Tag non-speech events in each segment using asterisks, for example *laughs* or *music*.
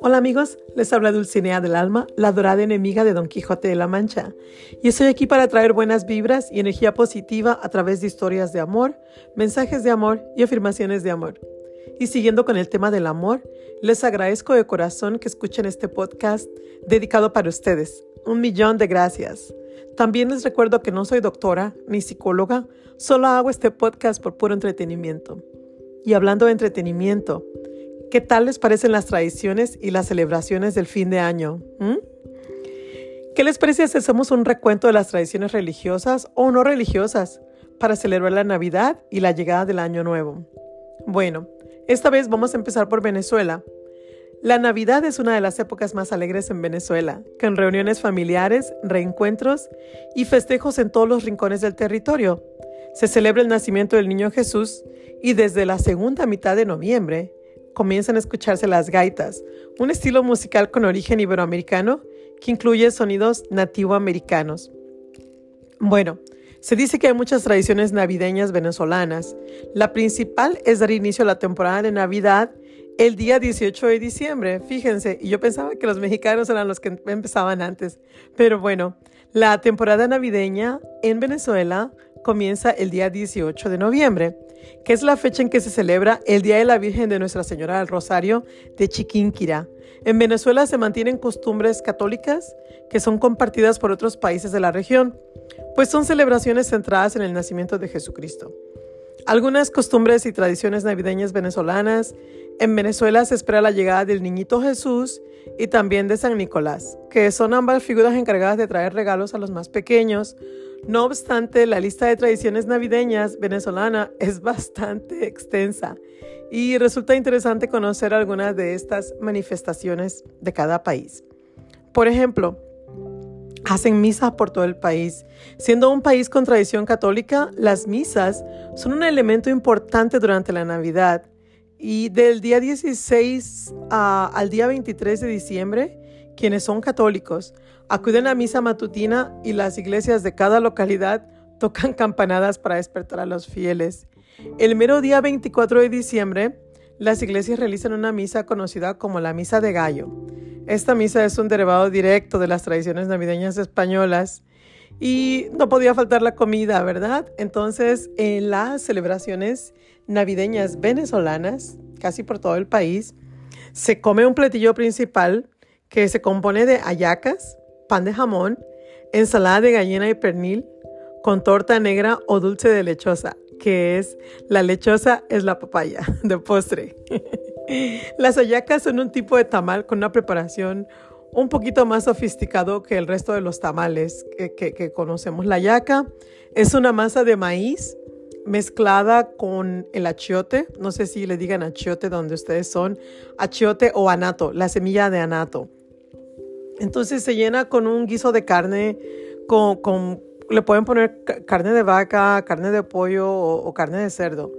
Hola amigos, les habla Dulcinea del Alma, la dorada enemiga de Don Quijote de la Mancha. Y estoy aquí para traer buenas vibras y energía positiva a través de historias de amor, mensajes de amor y afirmaciones de amor. Y siguiendo con el tema del amor, les agradezco de corazón que escuchen este podcast dedicado para ustedes. Un millón de gracias. También les recuerdo que no soy doctora ni psicóloga, solo hago este podcast por puro entretenimiento. Y hablando de entretenimiento, ¿Qué tal les parecen las tradiciones y las celebraciones del fin de año? ¿Mm? ¿Qué les parece si hacemos un recuento de las tradiciones religiosas o no religiosas para celebrar la Navidad y la llegada del Año Nuevo? Bueno, esta vez vamos a empezar por Venezuela. La Navidad es una de las épocas más alegres en Venezuela, con reuniones familiares, reencuentros y festejos en todos los rincones del territorio. Se celebra el nacimiento del niño Jesús y desde la segunda mitad de noviembre comienzan a escucharse las gaitas, un estilo musical con origen iberoamericano que incluye sonidos nativoamericanos. Bueno, se dice que hay muchas tradiciones navideñas venezolanas. La principal es dar inicio a la temporada de Navidad el día 18 de diciembre. Fíjense, y yo pensaba que los mexicanos eran los que empezaban antes. Pero bueno, la temporada navideña en Venezuela comienza el día 18 de noviembre que es la fecha en que se celebra el Día de la Virgen de Nuestra Señora del Rosario de Chiquinquirá. En Venezuela se mantienen costumbres católicas que son compartidas por otros países de la región, pues son celebraciones centradas en el nacimiento de Jesucristo. Algunas costumbres y tradiciones navideñas venezolanas. En Venezuela se espera la llegada del niñito Jesús y también de San Nicolás, que son ambas figuras encargadas de traer regalos a los más pequeños, no obstante, la lista de tradiciones navideñas venezolana *laughs* es bastante extensa y resulta interesante conocer algunas de estas manifestaciones de cada país. Por ejemplo, hacen misas por todo el país. Siendo un país con tradición católica, las misas son un elemento importante durante la Navidad. Y del día 16 al día 23 de diciembre, quienes son católicos acuden a misa matutina y las iglesias de cada localidad tocan campanadas para despertar a los fieles. El mero día 24 de diciembre, las iglesias realizan una misa conocida como la Misa de Gallo. Esta misa es un derivado directo de las tradiciones navideñas españolas y no podía faltar la comida, ¿verdad? Entonces, en las celebraciones navideñas venezolanas, casi por todo el país, se come un platillo principal que se compone de ayacas, pan de jamón, ensalada de gallina y pernil, con torta negra o dulce de lechosa, que es la lechosa es la papaya de postre. *laughs* Las ayacas son un tipo de tamal con una preparación un poquito más sofisticado que el resto de los tamales que, conocemos. La yaca es una masa de maíz mezclada con el achiote, no sé si le digan achiote donde ustedes son, achiote o anato, la semilla de anato. Entonces se llena con un guiso de carne, con, le pueden poner carne de vaca, carne de pollo o, carne de cerdo.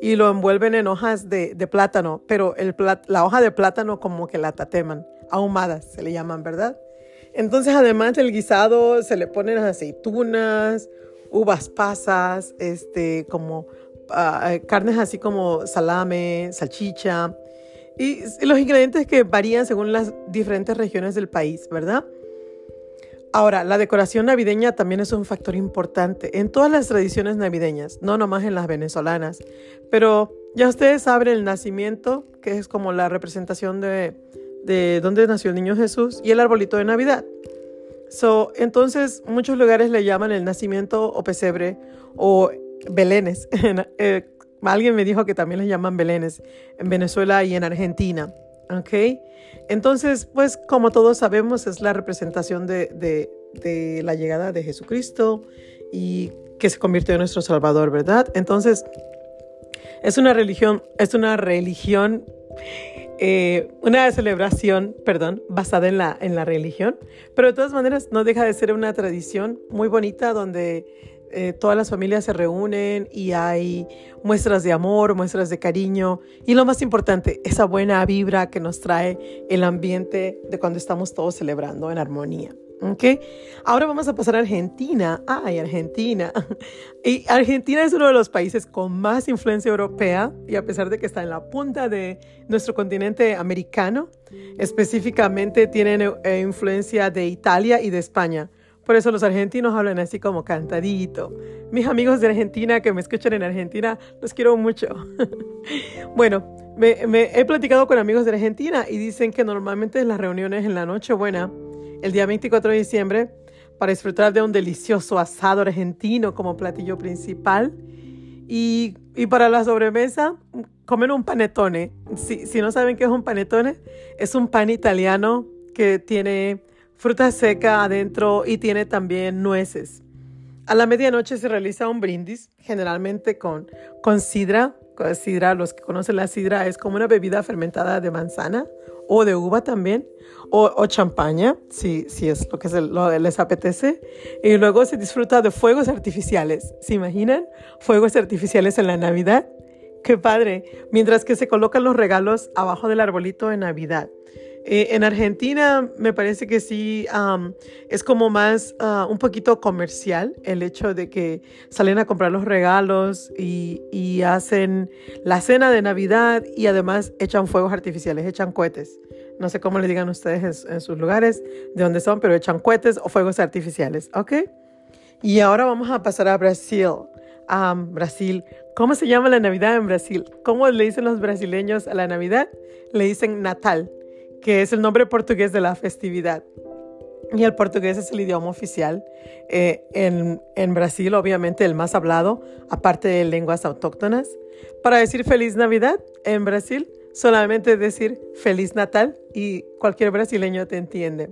Y lo envuelven en hojas de, plátano, pero el la hoja de plátano como que la tateman, ahumadas se le llaman, ¿verdad? Entonces además del guisado se le ponen aceitunas, uvas pasas, este, como ah, carnes así como salame, salchicha, y los ingredientes que varían según las diferentes regiones del país, ¿verdad? Ahora, la decoración navideña también es un factor importante en todas las tradiciones navideñas, no nomás en las venezolanas. Pero ya ustedes saben el nacimiento, que es como la representación de, de dónde nació el niño Jesús, y el arbolito de Navidad. So, entonces, muchos lugares le llaman el nacimiento o pesebre o belenes. *laughs* Eh, Alguien me dijo que también les llaman belenes en Venezuela y en Argentina. ¿Ok? Entonces, pues como todos sabemos, es la representación de, de, la llegada de Jesucristo y que se convirtió en nuestro Salvador, ¿verdad? Entonces, es una religión, es una religión, eh, una celebración, perdón, basada en la, en la religión, pero de todas maneras no deja de ser una tradición muy bonita donde eh, todas las familias se reúnen y hay muestras de amor, muestras de cariño y lo más importante, esa buena vibra que nos trae el ambiente de cuando estamos todos celebrando en armonía. ¿Ok? Ahora vamos a pasar a Argentina. Ay, Argentina. *laughs* Y Argentina es uno de los países con más influencia europea y a pesar de que está en la punta de nuestro continente americano, específicamente tienen eh, influencia de Italia y de España. Por eso los argentinos hablan así como cantadito. Mis amigos de Argentina que me escuchan en Argentina, los quiero mucho. *laughs* bueno, me, he platicado con amigos de Argentina y dicen que normalmente en las reuniones en la Nochebuena, el día 24 de diciembre, para disfrutar de un delicioso asado argentino como platillo principal. Y, para la sobremesa, comen un panetone. Si, si no saben qué es un panetone, es un pan italiano que tiene fruta seca adentro y tiene también nueces. A la medianoche se realiza un brindis, generalmente con, con sidra. Sidra, los que conocen la sidra, es como una bebida fermentada de manzana o de uva también, o, champaña, si, si es lo que les apetece. Y luego se disfruta de fuegos artificiales. ¿Se imaginan? Fuegos artificiales en la Navidad. ¡Qué padre! Mientras que se colocan los regalos abajo del arbolito de Navidad. Eh, en Argentina me parece que sí es como más ah, un poquito comercial el hecho de que salen a comprar los regalos y, hacen la cena de Navidad y además echan fuegos artificiales, echan cohetes. No sé cómo le digan ustedes en, sus lugares de dónde son, pero echan cohetes o fuegos artificiales, ¿ok? Y ahora vamos a pasar a Brasil. Brasil. ¿Cómo se llama la Navidad en Brasil? ¿Cómo le dicen los brasileños a la Navidad? Le dicen Natal que es el nombre portugués de la festividad. Y el portugués es el idioma oficial eh, en, Brasil, obviamente el más hablado, aparte de lenguas autóctonas. Para decir feliz Navidad en Brasil, solamente decir feliz Natal y cualquier brasileño te entiende.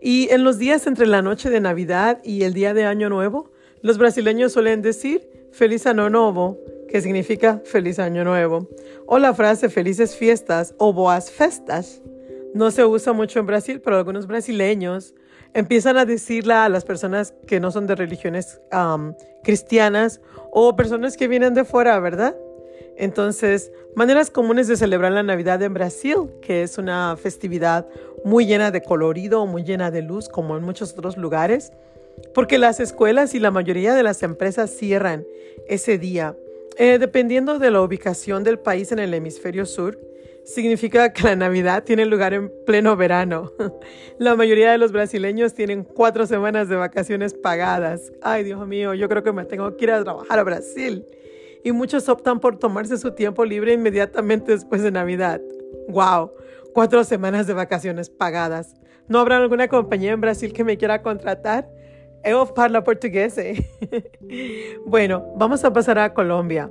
Y en los días entre la noche de Navidad y el día de Año Nuevo, los brasileños suelen decir feliz Año Nuevo, que significa feliz Año Nuevo, o la frase felices fiestas o boas festas, no se usa mucho en Brasil, pero algunos brasileños empiezan a decirla a las personas que no son de religiones cristianas o personas que vienen de fuera, ¿verdad? Entonces, maneras comunes de celebrar la Navidad en Brasil, que es una festividad muy llena de colorido, muy llena de luz, como en muchos otros lugares, porque las escuelas y la mayoría de las empresas cierran ese día. Eh, dependiendo de la ubicación del país en el hemisferio sur, significa que la Navidad tiene lugar en pleno verano. La mayoría de los brasileños tienen cuatro semanas de vacaciones pagadas. Ay, Dios mío, yo creo que me tengo que ir a trabajar a Brasil. Y muchos optan por tomarse su tiempo libre inmediatamente después de Navidad. ¡Wow! Cuatro semanas de vacaciones pagadas. ¿No habrá alguna compañía en Brasil que me quiera contratar? Eu parla portugués. *laughs* Bueno, vamos a pasar a Colombia.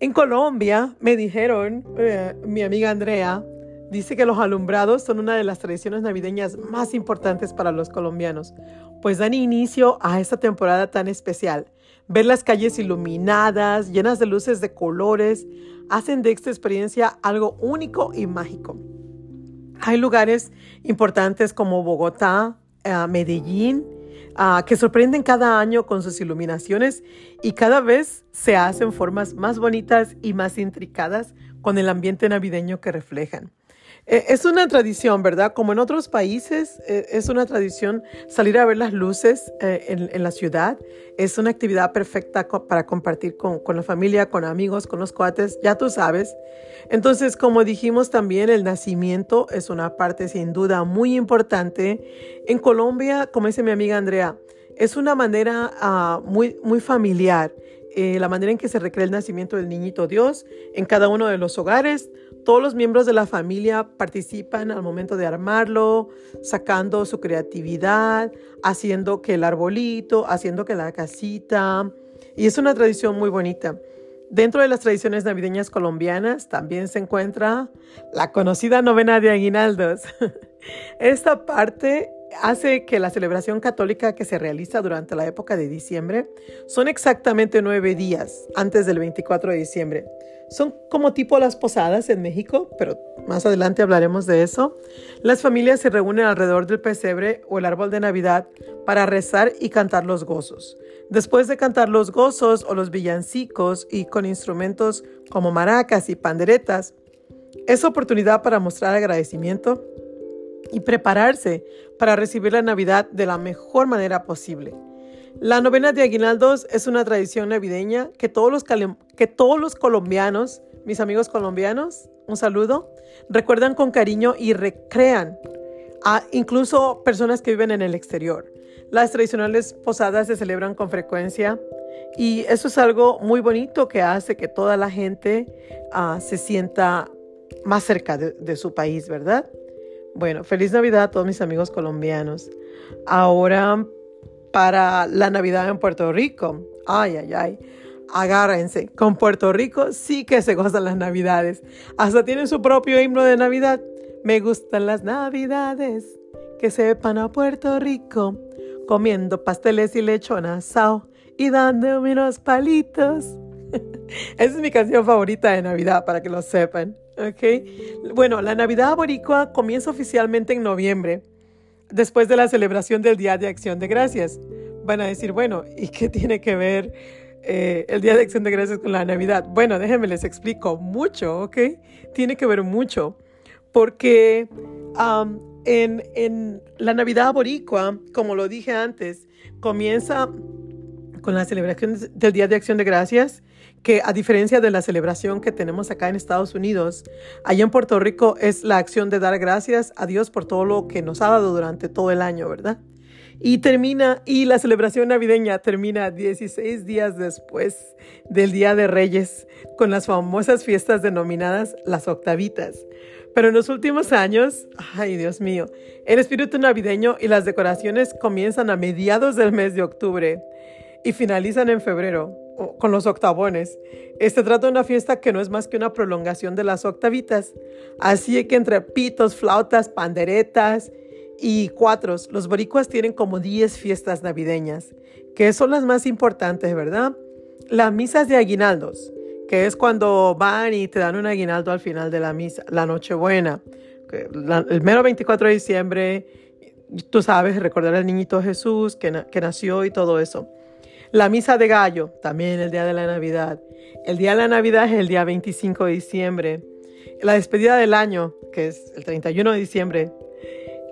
En Colombia me dijeron, eh, mi amiga Andrea, dice que los alumbrados son una de las tradiciones navideñas más importantes para los colombianos, pues dan inicio a esta temporada tan especial. Ver las calles iluminadas, llenas de luces de colores, hacen de esta experiencia algo único y mágico. Hay lugares importantes como Bogotá, eh, Medellín, Que sorprenden cada año con sus iluminaciones y cada vez se hacen formas más bonitas y más intricadas con el ambiente navideño que reflejan. Eh, es una tradición, ¿verdad? Como en otros países, eh, es una tradición salir a ver las luces eh, en, la ciudad. Es una actividad perfecta para compartir con, la familia, con amigos, con los cuates, ya tú sabes. Entonces, como dijimos también, el nacimiento es una parte sin duda muy importante. En Colombia, como dice mi amiga Andrea, es una manera ah, muy, muy familiar. la manera en que se recrea el nacimiento del niñito Dios en cada uno de los hogares todos los miembros de la familia participan al momento de armarlo, sacando su creatividad, haciendo que el arbolito, haciendo que la casita. Y es una tradición muy bonita. Dentro de las tradiciones navideñas colombianas también se encuentra la conocida novena de aguinaldos. *laughs* Esta parte hace que la celebración católica que se realiza durante la época de diciembre son exactamente nueve días antes del 24 de diciembre. Son como tipo las posadas en México, pero más adelante hablaremos de eso. Las familias se reúnen alrededor del pesebre o el árbol de Navidad para rezar y cantar los gozos. Después de cantar los gozos o los villancicos y con instrumentos como maracas y panderetas, es oportunidad para mostrar agradecimiento y prepararse para recibir la Navidad de la mejor manera posible. La novena de aguinaldos es una tradición navideña que todos los, que todos los colombianos, mis amigos colombianos, un saludo, recuerdan con cariño y recrean a incluso personas que viven en el exterior. Las tradicionales posadas se celebran con frecuencia y eso es algo muy bonito que hace que toda la gente ah, se sienta más cerca de, su país, ¿verdad? Bueno, feliz Navidad a todos mis amigos colombianos. Ahora para la Navidad en Puerto Rico. Ay, ay, ay. Agárrense. Con Puerto Rico sí que se gozan las Navidades. Hasta tienen su propio himno de Navidad. Me gustan las Navidades. Que sepan a Puerto Rico. Comiendo pasteles y lechón asado. Y dándome unos palitos. *laughs* Esa es mi canción favorita de Navidad, para que lo sepan. Bueno, la Navidad boricua comienza oficialmente en noviembre, después de la celebración del Día de Acción de Gracias. Van a decir, bueno, ¿y qué tiene que ver eh, el Día de Acción de Gracias con la Navidad? Bueno, déjenme les explico mucho, ¿ok? Tiene que ver mucho, porque en, en la Navidad boricua, como lo dije antes, comienza con la celebración del Día de Acción de Gracias que a diferencia de la celebración que tenemos acá en Estados Unidos, allá en Puerto Rico es la acción de dar gracias a Dios por todo lo que nos ha dado durante todo el año, ¿verdad? Y termina, y la celebración navideña termina 16 días después del Día de Reyes con las famosas fiestas denominadas las octavitas. Pero en los últimos años, ay Dios mío, el espíritu navideño y las decoraciones comienzan a mediados del mes de octubre y finalizan en febrero con los octavones. Este trata de una fiesta que no es más que una prolongación de las octavitas. Así que entre pitos, flautas, panderetas y cuatros, los boricuas tienen como 10 fiestas navideñas, que son las más importantes, ¿verdad? Las misas de aguinaldos, que es cuando van y te dan un aguinaldo al final de la misa, la Nochebuena, el mero 24 de diciembre, tú sabes, recordar al niñito Jesús que, que nació y todo eso. La misa de gallo, también el día de la Navidad. El día de la Navidad es el día 25 de diciembre. La despedida del año, que es el 31 de diciembre.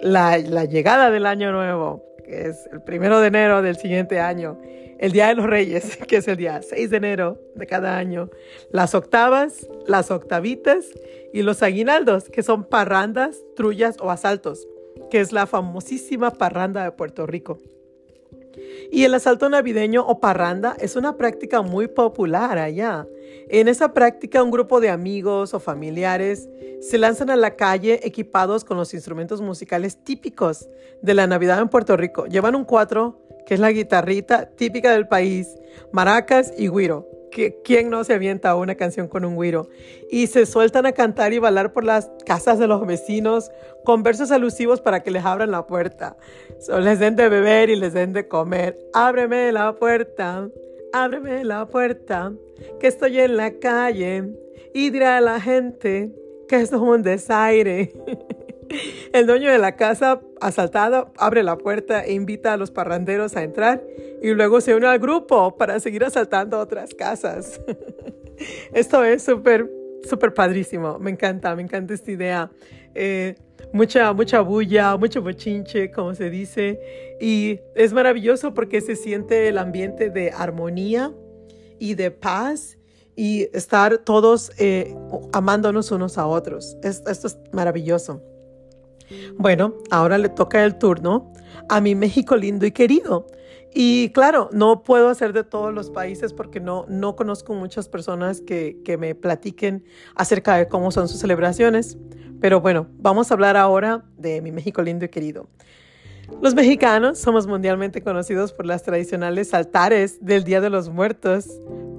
La, llegada del año nuevo, que es el primero de enero del siguiente año. El Día de los Reyes, *laughs* que es el día 6 de enero de cada año. Las octavas, las octavitas y los aguinaldos, que son parrandas, trullas o asaltos, que es la famosísima parranda de Puerto Rico. Y el asalto navideño o parranda es una práctica muy popular allá. En esa práctica un grupo de amigos o familiares se lanzan a la calle equipados con los instrumentos musicales típicos de la Navidad en Puerto Rico. Llevan un cuatro, que es la guitarrita típica del país, maracas y guiro. ¿Quién no se avienta una canción con un güiro? Y se sueltan a cantar y bailar por las casas de los vecinos con versos alusivos para que les abran la puerta. les den de beber y les den de comer. Ábreme la puerta, ábreme la puerta, que estoy en la calle. Y dirá a la gente que esto es un desaire. *laughs* El dueño de la casa asaltada abre la puerta e invita a los parranderos a entrar y luego se une al grupo para seguir asaltando otras casas. *laughs* Esto es súper, súper padrísimo. Me encanta, me encanta esta idea. Eh, mucha, mucha bulla, mucho bochinche, como se dice. Y es maravilloso porque se siente el ambiente de armonía y de paz y estar todos eh, amándonos unos a otros. esto es maravilloso. Bueno, ahora le toca el turno a mi México lindo y querido. Y claro, no puedo hacer de todos los países porque no, no conozco muchas personas que, que me platiquen acerca de cómo son sus celebraciones. Pero bueno, vamos a hablar ahora de mi México lindo y querido. Los mexicanos somos mundialmente conocidos por las tradicionales altares del Día de los Muertos,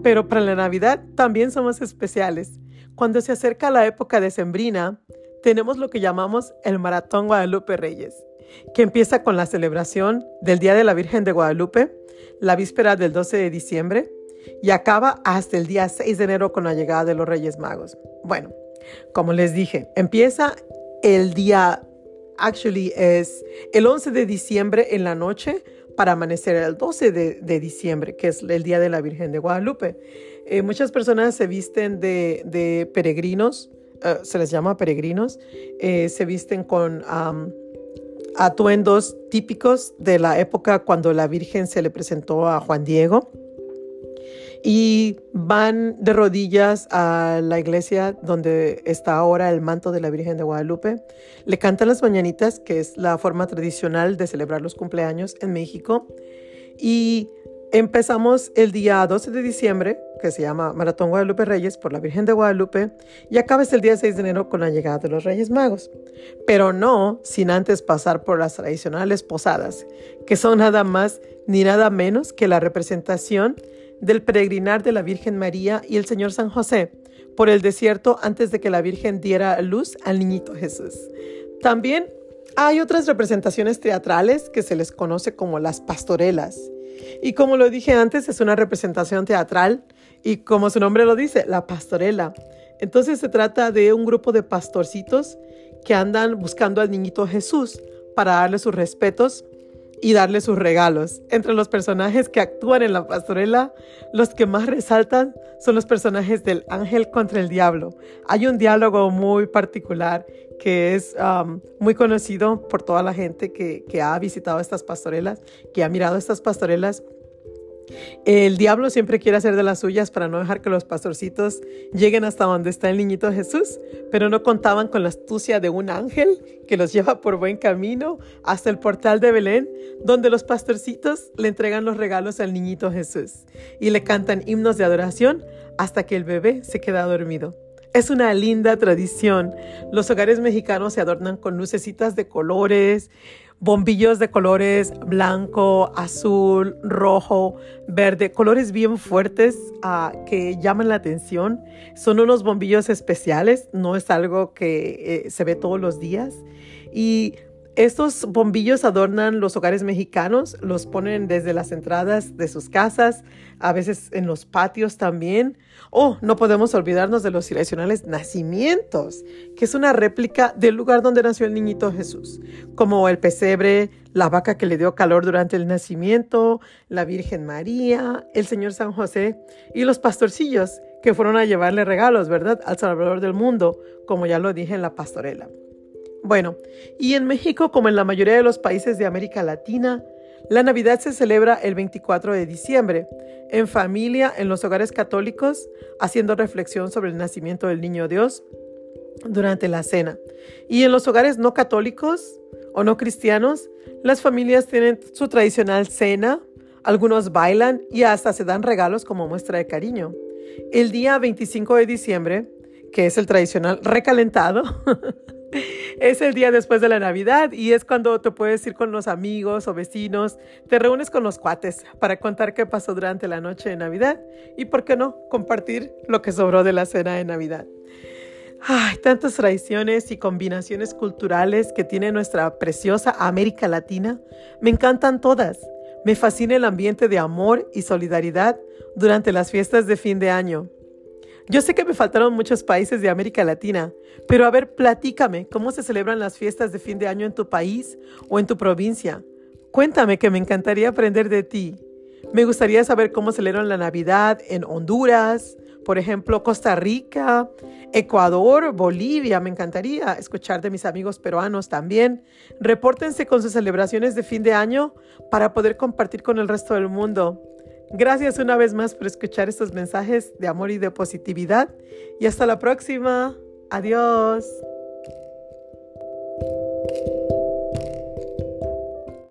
pero para la Navidad también somos especiales. Cuando se acerca la época decembrina, tenemos lo que llamamos el Maratón Guadalupe Reyes, que empieza con la celebración del Día de la Virgen de Guadalupe, la víspera del 12 de diciembre, y acaba hasta el día 6 de enero con la llegada de los Reyes Magos. Bueno, como les dije, empieza el día, actually es el 11 de diciembre en la noche para amanecer el 12 de, diciembre, que es el Día de la Virgen de Guadalupe. Eh, muchas personas se visten de, de peregrinos eh, se les llama peregrinos, eh, se visten con atuendos típicos de la época cuando la Virgen se le presentó a Juan Diego y van de rodillas a la iglesia donde está ahora el manto de la Virgen de Guadalupe. Le cantan las mañanitas, que es la forma tradicional de celebrar los cumpleaños en México. Y empezamos el día 12 de diciembre, que se llama Maratón Guadalupe Reyes por la Virgen de Guadalupe, y acaba el día 6 de enero con la llegada de los Reyes Magos. Pero no sin antes pasar por las tradicionales posadas, que son nada más ni nada menos que la representación del peregrinar de la Virgen María y el Señor San José por el desierto antes de que la Virgen diera luz al niñito Jesús. También hay otras representaciones teatrales que se les conoce como las pastorelas. Y como lo dije antes, es una representación teatral y como su nombre lo dice, la pastorela. Entonces se trata de un grupo de pastorcitos que andan buscando al niñito Jesús para darle sus respetos y darle sus regalos. Entre los personajes que actúan en la pastorela, los que más resaltan son los personajes del ángel contra el diablo. Hay un diálogo muy particular que es um, muy conocido por toda la gente que, que ha visitado estas pastorelas, que ha mirado estas pastorelas el diablo siempre quiere hacer de las suyas para no dejar que los pastorcitos lleguen hasta donde está el niñito Jesús, pero no contaban con la astucia de un ángel que los lleva por buen camino hasta el portal de Belén, donde los pastorcitos le entregan los regalos al niñito Jesús y le cantan himnos de adoración hasta que el bebé se queda dormido. Es una linda tradición. Los hogares mexicanos se adornan con lucecitas de colores, bombillos de colores blanco, azul, rojo, verde, colores bien fuertes ah, que llaman la atención. Son unos bombillos especiales, no es algo que eh, se ve todos los días. Y estos bombillos adornan los hogares mexicanos, los ponen desde las entradas de sus casas, a veces en los patios también. Oh, no podemos olvidarnos de los tradicionales nacimientos, que es una réplica del lugar donde nació el niñito Jesús, como el pesebre, la vaca que le dio calor durante el nacimiento, la Virgen María, el Señor San José y los pastorcillos que fueron a llevarle regalos, ¿verdad?, al Salvador del mundo, como ya lo dije en la pastorela. Bueno, y en México, como en la mayoría de los países de América Latina, la Navidad se celebra el 24 de diciembre, en familia, en los hogares católicos, haciendo reflexión sobre el nacimiento del niño Dios durante la cena. Y en los hogares no católicos o no cristianos, las familias tienen su tradicional cena, algunos bailan y hasta se dan regalos como muestra de cariño. El día 25 de diciembre, que es el tradicional recalentado, *laughs* Es el día después de la Navidad y es cuando te puedes ir con los amigos o vecinos, te reúnes con los cuates para contar qué pasó durante la noche de Navidad y, ¿por qué no?, compartir lo que sobró de la cena de Navidad. Hay tantas tradiciones y combinaciones culturales que tiene nuestra preciosa América Latina. Me encantan todas. Me fascina el ambiente de amor y solidaridad durante las fiestas de fin de año. Yo sé que me faltaron muchos países de América Latina, pero a ver, platícame, ¿cómo se celebran las fiestas de fin de año en tu país o en tu provincia? Cuéntame que me encantaría aprender de ti. Me gustaría saber cómo celebran la Navidad en Honduras, por ejemplo, Costa Rica, Ecuador, Bolivia. Me encantaría escuchar de mis amigos peruanos también. Repórtense con sus celebraciones de fin de año para poder compartir con el resto del mundo. Gracias una vez más por escuchar estos mensajes de amor y de positividad y hasta la próxima. Adiós.